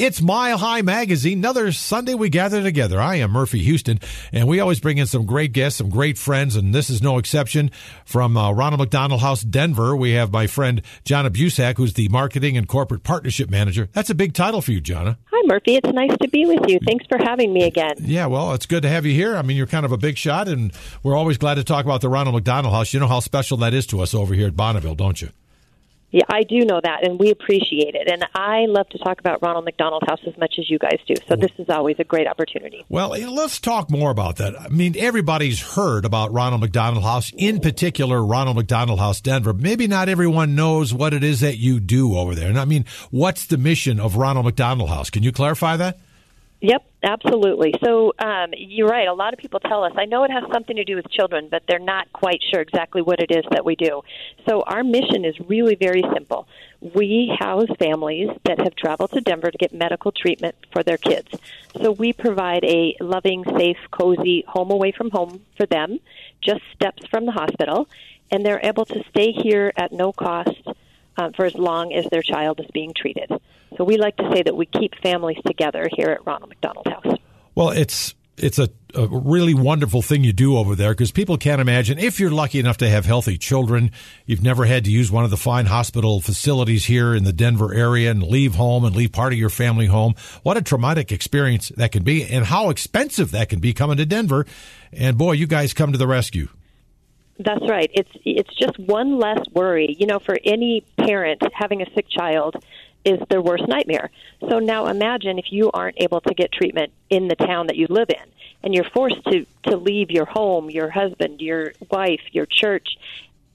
It's Mile High Magazine. Another Sunday we gather together. I am Murphy Houston, and we always bring in some great guests, some great friends, and this is no exception. From uh, Ronald McDonald House, Denver, we have my friend Jonna Busak, who's the Marketing and Corporate Partnership Manager. That's a big title for you, Jonna. Hi, Murphy. It's nice to be with you. Thanks for having me again. Yeah, well, it's good to have you here. I mean, you're kind of a big shot, and we're always glad to talk about the Ronald McDonald House. You know how special that is to us over here at Bonneville, don't you? Yeah, I do know that, and we appreciate it. And I love to talk about Ronald McDonald House as much as you guys do. So this is always a great opportunity. Well, let's talk more about that. I mean, everybody's heard about Ronald McDonald House, in particular, Ronald McDonald House Denver. Maybe not everyone knows what it is that you do over there. And I mean, what's the mission of Ronald McDonald House? Can you clarify that? Yep, absolutely. So um, you're right. A lot of people tell us, I know it has something to do with children, but they're not quite sure exactly what it is that we do. So our mission is really very simple. We house families that have traveled to Denver to get medical treatment for their kids. So we provide a loving, safe, cozy home away from home for them, just steps from the hospital, and they're able to stay here at no cost uh, for as long as their child is being treated. So we like to say that we keep families together here at Ronald McDonald House. Well, it's it's a, a really wonderful thing you do over there because people can't imagine if you're lucky enough to have healthy children, you've never had to use one of the fine hospital facilities here in the Denver area and leave home and leave part of your family home. What a traumatic experience that can be and how expensive that can be coming to Denver. And boy, you guys come to the rescue. That's right. It's it's just one less worry. You know, for any parent having a sick child is their worst nightmare. So now imagine if you aren't able to get treatment in the town that you live in and you're forced to to leave your home, your husband, your wife, your church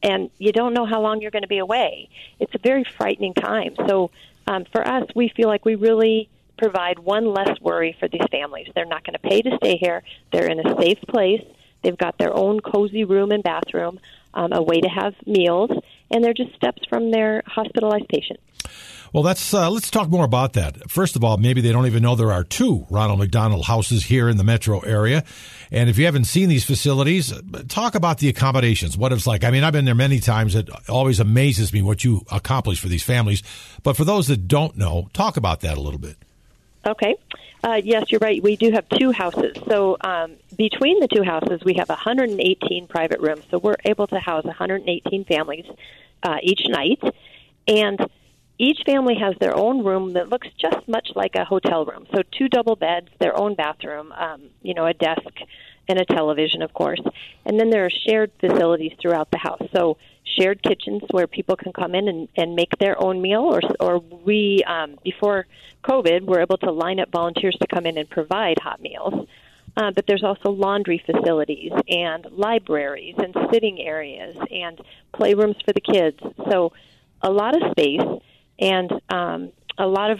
and you don't know how long you're going to be away. It's a very frightening time. So um, for us, we feel like we really provide one less worry for these families. They're not going to pay to stay here. They're in a safe place They've got their own cozy room and bathroom, um, a way to have meals, and they're just steps from their hospitalized patient. Well, that's uh, let's talk more about that. First of all, maybe they don't even know there are two Ronald McDonald houses here in the metro area. And if you haven't seen these facilities, talk about the accommodations. What it's like. I mean, I've been there many times. It always amazes me what you accomplish for these families. But for those that don't know, talk about that a little bit. Okay. Uh, yes, you're right. We do have two houses. So um, between the two houses, we have 118 private rooms. So we're able to house 118 families uh, each night. And each family has their own room that looks just much like a hotel room. So two double beds, their own bathroom, um, you know, a desk and a television, of course. And then there are shared facilities throughout the house. So shared kitchens where people can come in and, and make their own meal, or or we um, before COVID were able to line up volunteers to come in and provide hot meals. Uh, but there's also laundry facilities and libraries and sitting areas and playrooms for the kids. So a lot of space and um, a lot of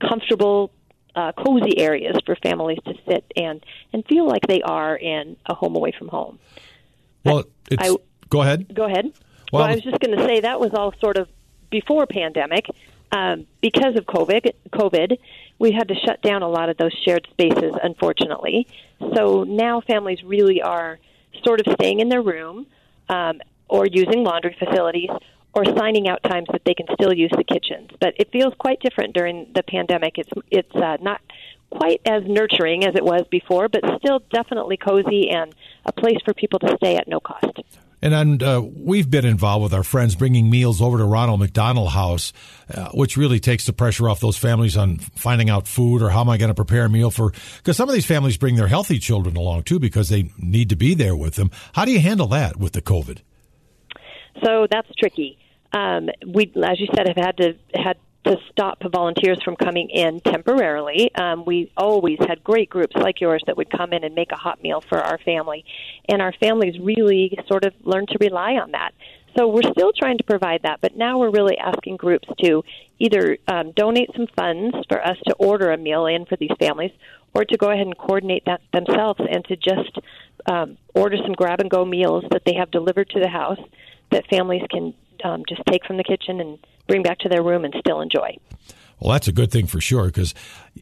comfortable, uh, cozy areas for families to sit and and feel like they are in a home away from home. Well, it's, I, Go ahead. Go ahead. Well, well I was just going to say that was all sort of before pandemic. Um, because of COVID, COVID, we had to shut down a lot of those shared spaces, unfortunately. So now families really are sort of staying in their room um, or using laundry facilities or signing out times that they can still use the kitchens. But it feels quite different during the pandemic. It's it's uh, not quite as nurturing as it was before, but still definitely cozy and a place for people to stay at no cost. And, uh, we've been involved with our friends bringing meals over to Ronald McDonald House, uh, which really takes the pressure off those families on finding out food or how am I going to prepare a meal for. Because some of these families bring their healthy children along too because they need to be there with them. How do you handle that with the COVID? So that's tricky. Um, we, as you said, have had to had to stop volunteers from coming in temporarily. Um, we always had great groups like yours that would come in and make a hot meal for our family, and our families really sort of learned to rely on that. So we're still trying to provide that, but now we're really asking groups to either um, donate some funds for us to order a meal in for these families, or to go ahead and coordinate that themselves and to just um, order some grab and go meals that they have delivered to the house that families can um, just take from the kitchen and bring back to their room and still enjoy. Well, that's a good thing for sure because,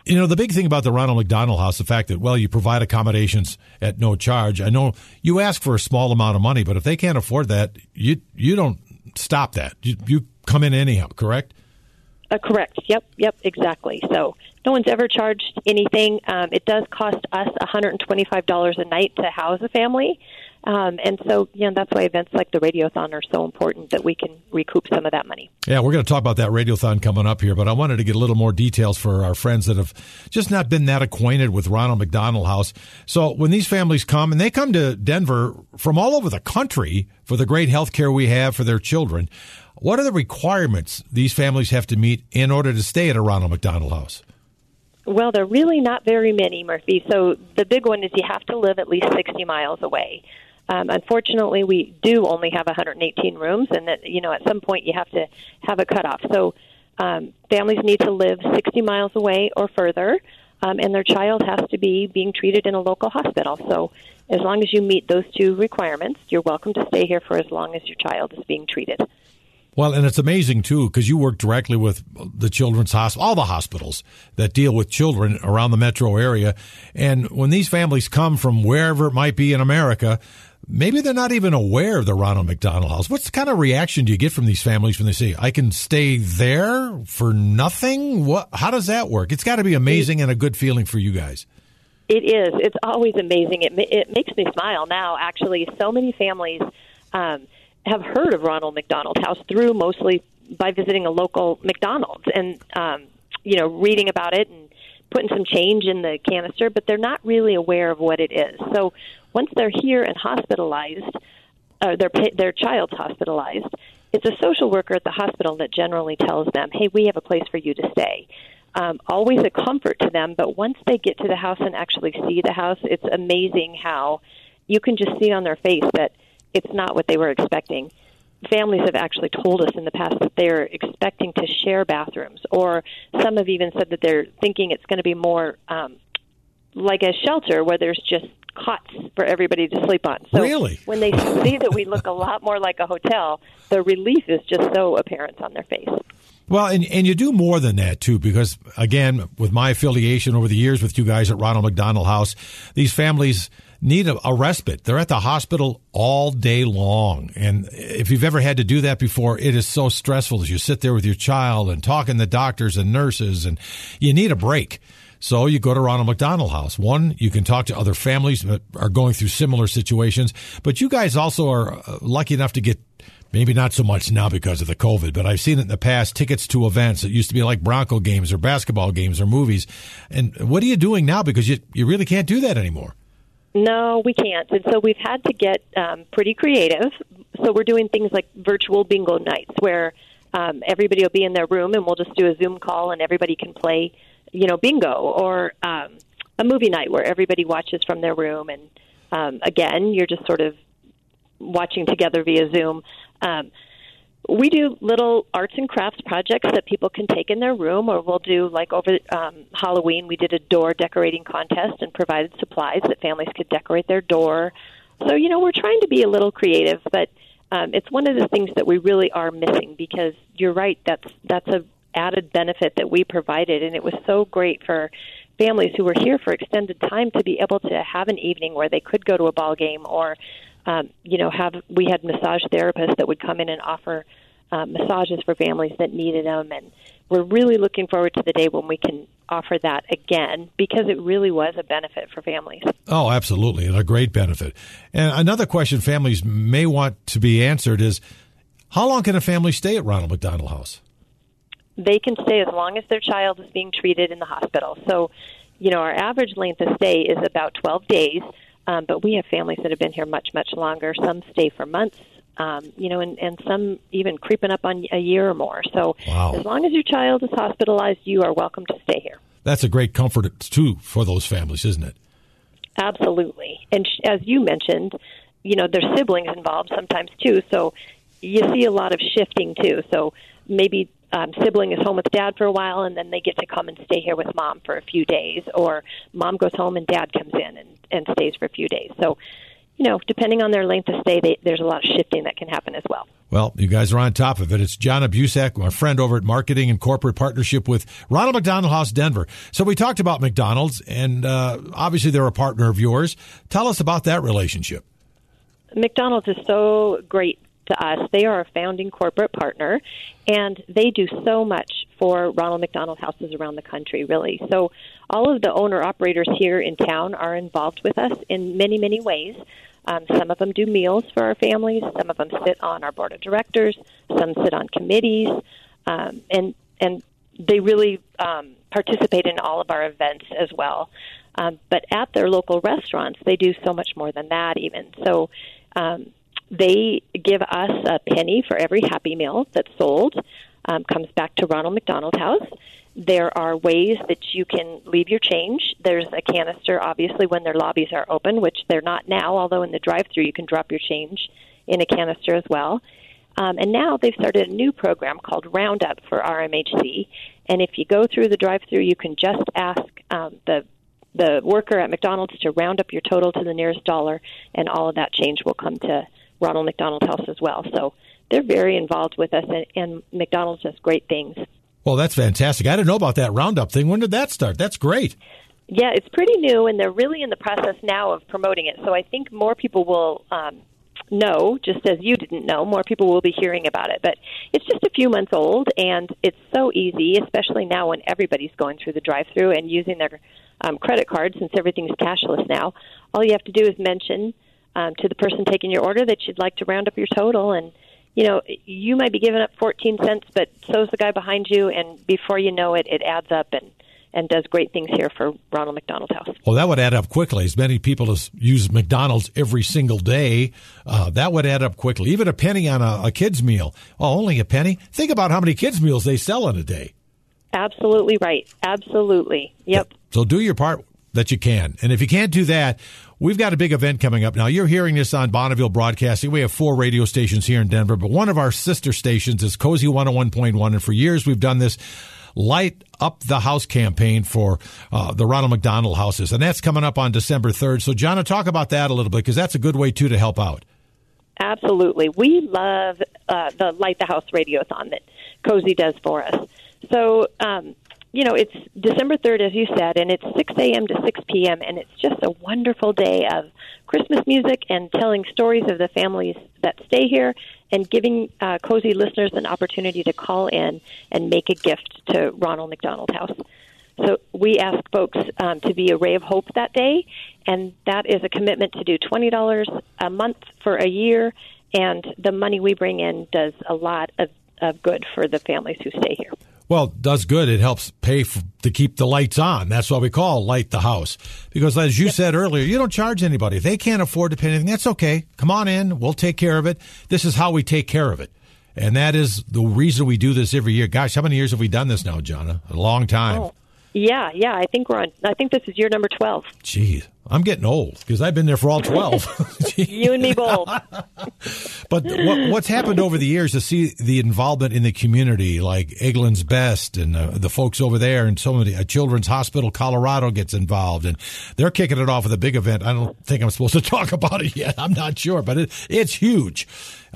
you know, the big thing about the Ronald McDonald House, the fact that, well, you provide accommodations at no charge. I know you ask for a small amount of money, but if they can't afford that, you you don't stop that. You, you come in anyhow, correct? Uh, correct. Yep. Yep. Exactly. So no one's ever charged anything. Um, it does cost us $125 a night to house a family. Um, and so, you know, that's why events like the Radiothon are so important that we can recoup some of that money. Yeah, we're going to talk about that Radiothon coming up here, but I wanted to get a little more details for our friends that have just not been that acquainted with Ronald McDonald House. So when these families come, and they come to Denver from all over the country for the great health care we have for their children, what are the requirements these families have to meet in order to stay at a Ronald McDonald House? Well, they're really not very many, Murphy. So the big one is you have to live at least 60 miles away. Um, unfortunately, we do only have 118 rooms, and that you know at some point you have to have a cutoff. So um, families need to live 60 miles away or further, um, and their child has to be being treated in a local hospital. So as long as you meet those two requirements, you're welcome to stay here for as long as your child is being treated. Well, and it's amazing too because you work directly with the children's hospital, all the hospitals that deal with children around the metro area. And when these families come from wherever it might be in America, maybe they're not even aware of the Ronald McDonald House. What kind of reaction do you get from these families when they say, "I can stay there for nothing"? What? How does that work? It's got to be amazing and a good feeling for you guys. It is. It's always amazing. It it makes me smile now. Actually, so many families. Um, have heard of Ronald McDonald House through mostly by visiting a local McDonald's and um, you know reading about it and putting some change in the canister, but they're not really aware of what it is. So once they're here and hospitalized, or their their child's hospitalized, it's a social worker at the hospital that generally tells them, "Hey, we have a place for you to stay." Um, always a comfort to them, but once they get to the house and actually see the house, it's amazing how you can just see on their face that it's not what they were expecting. Families have actually told us in the past that they're expecting to share bathrooms, or some have even said that they're thinking it's going to be more um, like a shelter where there's just cots for everybody to sleep on. So really? when they see that we look a lot more like a hotel, the relief is just so apparent on their face. Well, and, and you do more than that too, because again, with my affiliation over the years with you guys at Ronald McDonald House, these families need a, a, respite. They're at the hospital all day long. And if you've ever had to do that before, it is so stressful as you sit there with your child and talking to doctors and nurses, and you need a break. So you go to Ronald McDonald House. One, you can talk to other families that are going through similar situations, but you guys also are uh, lucky enough to get maybe not so much now because of the COVID, but I've seen it in the past tickets to events. that used to be like Bronco games or basketball games or movies. And what are you doing now? Because you, you really can't do that anymore. No, we can't. And so we've had to get um, pretty creative. So we're doing things like virtual bingo nights where um, everybody will be in their room and we'll just do a Zoom call and everybody can play, you know, bingo or um, a movie night where everybody watches from their room. And um, again, you're just sort of watching together via Zoom. Um, we do little arts and crafts projects that people can take in their room, or we'll do like over um, Halloween, we did a door decorating contest and provided supplies that families could decorate their door. So, you know, we're trying to be a little creative, but um, it's one of the things that we really are missing because you're right, that's, that's a added benefit that we provided, and it was so great for families who were here for extended time to be able to have an evening where they could go to a ball game or um, you know, have we had massage therapists that would come in and offer uh, massages for families that needed them, and we're really looking forward to the day when we can offer that again because it really was a benefit for families. Oh, absolutely, and a great benefit. And another question families may want to be answered is, how long can a family stay at Ronald McDonald House? They can stay as long as their child is being treated in the hospital. So, you know, our average length of stay is about 12 days. Um, but we have families that have been here much, much longer. Some stay for months, um, you know, and, and some even creeping up on a year or more. So wow. as long as your child is hospitalized, you are welcome to stay here. That's a great comfort, too, for those families, isn't it? Absolutely. And sh- as you mentioned, you know, there's siblings involved sometimes, too. So you see a lot of shifting, too. So maybe um, sibling is home with dad for a while, and then they get to come and stay here with mom for a few days, or mom goes home and dad comes in and, and stays for a few days. So, you know, depending on their length of stay, they, there's a lot of shifting that can happen as well. Well, you guys are on top of it. It's Jonna Busak, my friend over at Marketing and Corporate Partnership with Ronald McDonald House Denver. So we talked about McDonald's, and uh, obviously they're a partner of yours. Tell us about that relationship. McDonald's is so great to us. They are a founding corporate partner, and they do so much for Ronald McDonald houses around the country, really. So, all of the owner operators here in town are involved with us in many, many ways. Um, some of them do meals for our families. Some of them sit on our board of directors. Some sit on committees, um, and and they really um, participate in all of our events as well. Um, but at their local restaurants, they do so much more than that. Even so, um, they give us a penny for every Happy Meal that's sold. Um, comes back to Ronald McDonald House. There are ways that you can leave your change. There's a canister, obviously, when their lobbies are open, which they're not now, although in the drive through you can drop your change in a canister as well. Um, and now they've started a new program called Roundup for RMHC. And if you go through the drive through, you can just ask um, the the worker at McDonald's to round up your total to the nearest dollar, and all of that change will come to Ronald McDonald House as well. So they're very involved with us, and, and McDonald's does great things. Well, that's fantastic. I didn't know about that roundup thing. When did that start? That's great. Yeah, it's pretty new, and they're really in the process now of promoting it. So I think more people will um, know, just as you didn't know, more people will be hearing about it. But it's just a few months old, and it's so easy, especially now when everybody's going through the drive-through and using their um, credit card since everything's cashless now. All you have to do is mention um, to the person taking your order that you'd like to round up your total and you know, you might be giving up 14 cents, but so's the guy behind you, and before you know it, it adds up and and does great things here for Ronald McDonald House. Well, that would add up quickly. As many people as use McDonald's every single day, uh, that would add up quickly. Even a penny on a, a kid's meal. Oh, only a penny? Think about how many kids' meals they sell in a day. Absolutely right. Absolutely. Yep. So do your part that you can. And if you can't do that, we've got a big event coming up. Now, you're hearing this on Bonneville Broadcasting. We have four radio stations here in Denver, but one of our sister stations is Cozy 101.1. And for years, we've done this light up the house campaign for uh, the Ronald McDonald houses. And that's coming up on December 3rd. So, Jonna, talk about that a little bit because that's a good way, too, to help out. Absolutely. We love uh, the Light the House Radiothon that Cozy does for us. So, um, you know, it's December 3rd, as you said, and it's 6 a.m. to 6 p.m., and it's just a wonderful day of Christmas music and telling stories of the families that stay here and giving uh, cozy listeners an opportunity to call in and make a gift to Ronald McDonald House. So we ask folks um, to be a ray of hope that day, and that is a commitment to do $20 a month for a year, and the money we bring in does a lot of, of good for the families who stay here. Well, does good. It helps pay for, to keep the lights on. That's what we call light the house. Because as you yep. said earlier, you don't charge anybody. They can't afford to pay anything, that's okay. Come on in. We'll take care of it. This is how we take care of it. And that is the reason we do this every year. Gosh, how many years have we done this now, Jonna? A long time. Oh, yeah, yeah. I think we're on. I think this is year number twelve. Jeez, I'm getting old because I've been there for all twelve. you and me both. but what, what's happened over the years to see the involvement in the community, like Eggland's Best and uh, the folks over there, and so many uh, Children's Hospital Colorado gets involved, and they're kicking it off with a big event. I don't think I'm supposed to talk about it yet. I'm not sure, but it, it's huge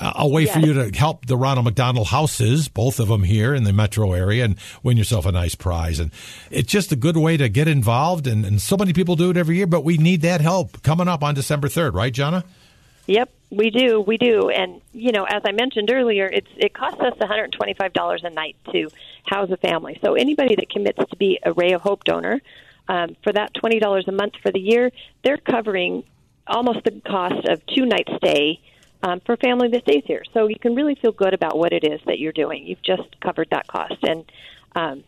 a way yes. for you to help the Ronald McDonald houses, both of them here in the metro area, and win yourself a nice prize. And it's just a good way to get involved. And, and so many people do it every year, but we need that help coming up on December 3rd, right, Jonna? Yep, we do, we do, and you know, as I mentioned earlier, it's it costs us one hundred twenty-five dollars a night to house a family. So anybody that commits to be a Ray of Hope donor um, for that twenty dollars a month for the year, they're covering almost the cost of two nights stay um, for family that stays here. So you can really feel good about what it is that you're doing. You've just covered that cost, and um,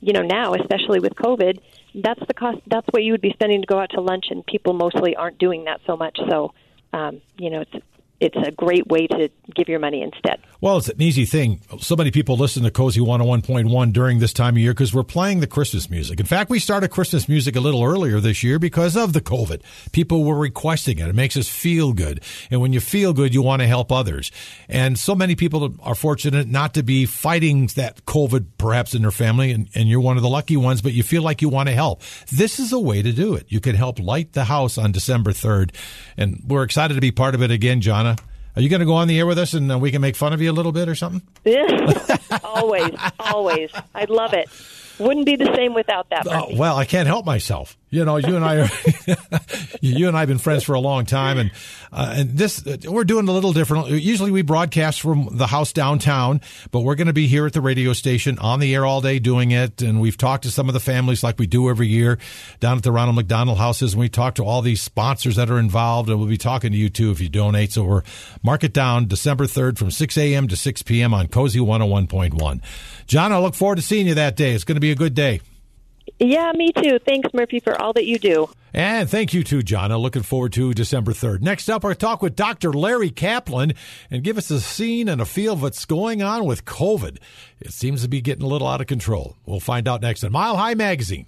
you know now, especially with COVID, that's the cost. That's what you would be spending to go out to lunch, and people mostly aren't doing that so much. So um, you know, it's it's a great way to give your money instead. Well, it's an easy thing. So many people listen to Cozy 101.1 during this time of year because we're playing the Christmas music. In fact, we started Christmas music a little earlier this year because of the COVID. People were requesting it. It makes us feel good. And when you feel good, you want to help others. And so many people are fortunate not to be fighting that COVID perhaps in their family, and, and you're one of the lucky ones, but you feel like you want to help. This is a way to do it. You can help light the house on December 3rd. And we're excited to be part of it again, John. Are you going to go on the air with us and uh, we can make fun of you a little bit or something? Yeah, always, always. I'd love it. Wouldn't be the same without that. Uh, well, I can't help myself. You know, you and I are, you and I have been friends for a long time, and uh, and this uh, we're doing a little different. Usually, we broadcast from the house downtown, but we're going to be here at the radio station on the air all day doing it. And we've talked to some of the families like we do every year down at the Ronald McDonald houses, and we talk to all these sponsors that are involved, and we'll be talking to you too if you donate. So we're mark it down December third from six a.m. to six p.m. on Cozy one hundred one point one. John, I look forward to seeing you that day. It's going to be a good day. Yeah, me too. Thanks, Murphy, for all that you do. And thank you too, John. I'm looking forward to December 3rd. Next up, our talk with Dr. Larry Kaplan and give us a scene and a feel of what's going on with COVID. It seems to be getting a little out of control. We'll find out next on Mile High Magazine.